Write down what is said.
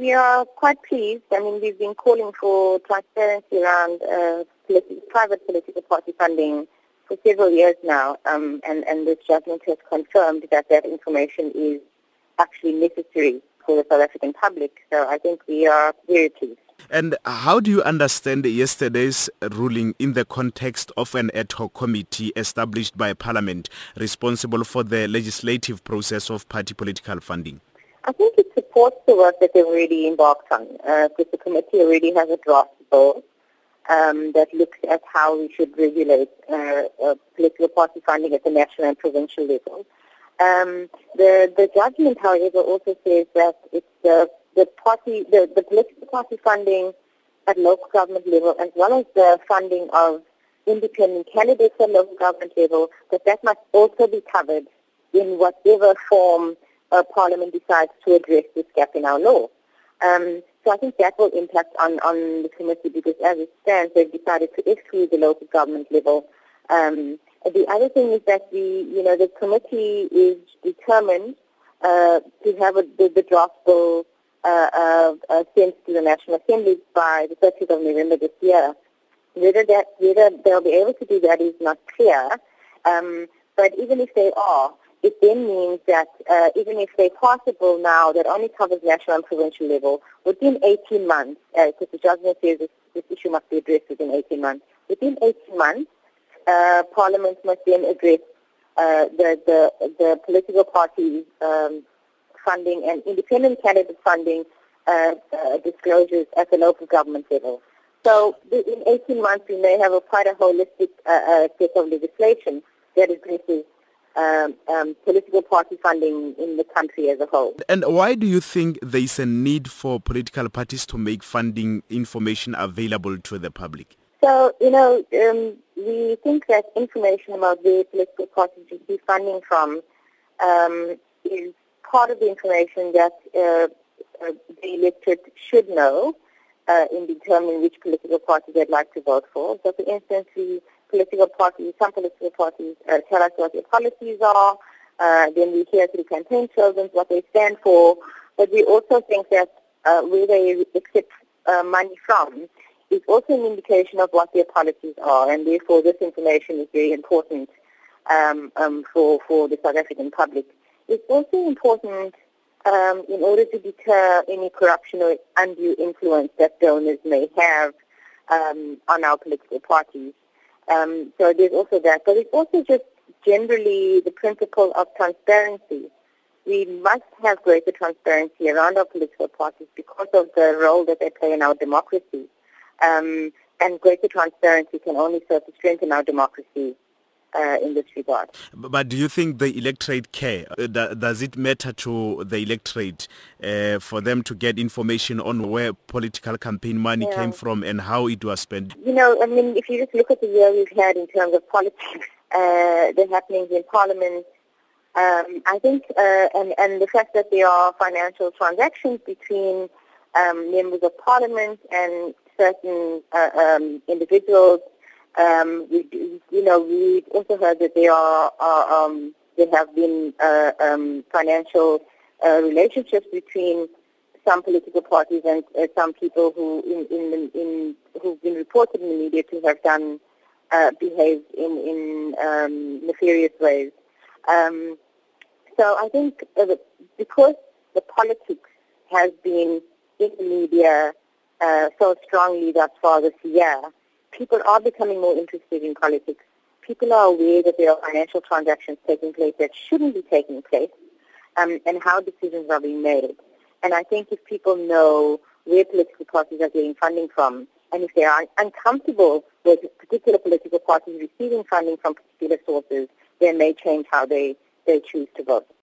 We are quite pleased. I mean, we've been calling for transparency around uh, politi- private political party funding for several years now, um, and, and this judgment has confirmed that that information is actually necessary for the South African public. So I think we are very pleased. And how do you understand yesterday's ruling in the context of an ad hoc committee established by Parliament responsible for the legislative process of party political funding? I think it supports the work that they've already embarked on, uh, because the committee already has a draft bill um, that looks at how we should regulate uh, uh, political party funding at the national and provincial level. Um, the the judgment, however, also says that it's the the party the, the political party funding at local government level as well as the funding of independent candidates at local government level that that must also be covered in whatever form uh, Parliament decides to address this gap in our law. Um, so I think that will impact on, on the committee because as it stands, they've decided to exclude the local government level. Um, the other thing is that the, you know, the committee is determined uh, to have a, the, the draft bill uh, uh, sent to the National Assembly by the 30th of November this year. Whether that whether they'll be able to do that is not clear. Um, but even if they are, it then means that uh, even if they're possible now that only covers national and provincial level, within 18 months, because uh, the judgment says this, this, issue must be addressed within 18 months, within 18 months, uh, Parliament must then address uh, the, the, the political parties um, funding and independent candidate funding uh, uh, disclosures at the local government level. So in 18 months, we may have a quite a holistic set of legislation that addresses um, um, political party funding in the country as a whole. And why do you think there is a need for political parties to make funding information available to the public? So, you know, um, we think that information about where political parties receive funding from um, is part of the information that uh, uh, the electorate should know uh, in determining which political party they'd like to vote for. So, for instance, we political parties, some political parties uh, tell us what their policies are. Uh, then we hear through campaign slogans what they stand for. But we also think that uh, where they accept uh, money from is also an indication of what their policies are, and therefore this information is very important um, um, for, for the South African public. It's also important um, in order to deter any corruption or undue influence that donors may have um, on our political parties. Um, so there's also that. But it's also just generally the principle of transparency. We must have greater transparency around our political parties because of the role that they play in our democracy. Um, and greater transparency can only serve to strengthen our democracy uh, in this regard. But do you think the electorate care? Uh, does it matter to the electorate uh, for them to get information on where political campaign money yeah. came from and how it was spent? You know, I mean, if you just look at the year we've had in terms of politics, uh, the happenings in Parliament, um, I think, uh, and, and the fact that there are financial transactions between um, members of Parliament and certain uh, um, individuals um, we, you know, we've also heard that there are, uh, um, there have been uh, um, financial uh, relationships between some political parties and uh, some people who, in, in, in, who've been reported in the media to have done, uh, behaved in, in um, nefarious ways. Um, so I think uh, because the politics has been in the media so strongly thus far this year, people are becoming more interested in politics. People are aware that there are financial transactions taking place that shouldn't be taking place um, and how decisions are being made. And I think if people know where political parties are getting funding from, and if they are uncomfortable with particular political parties receiving funding from particular sources, then they may change how they, they choose to vote.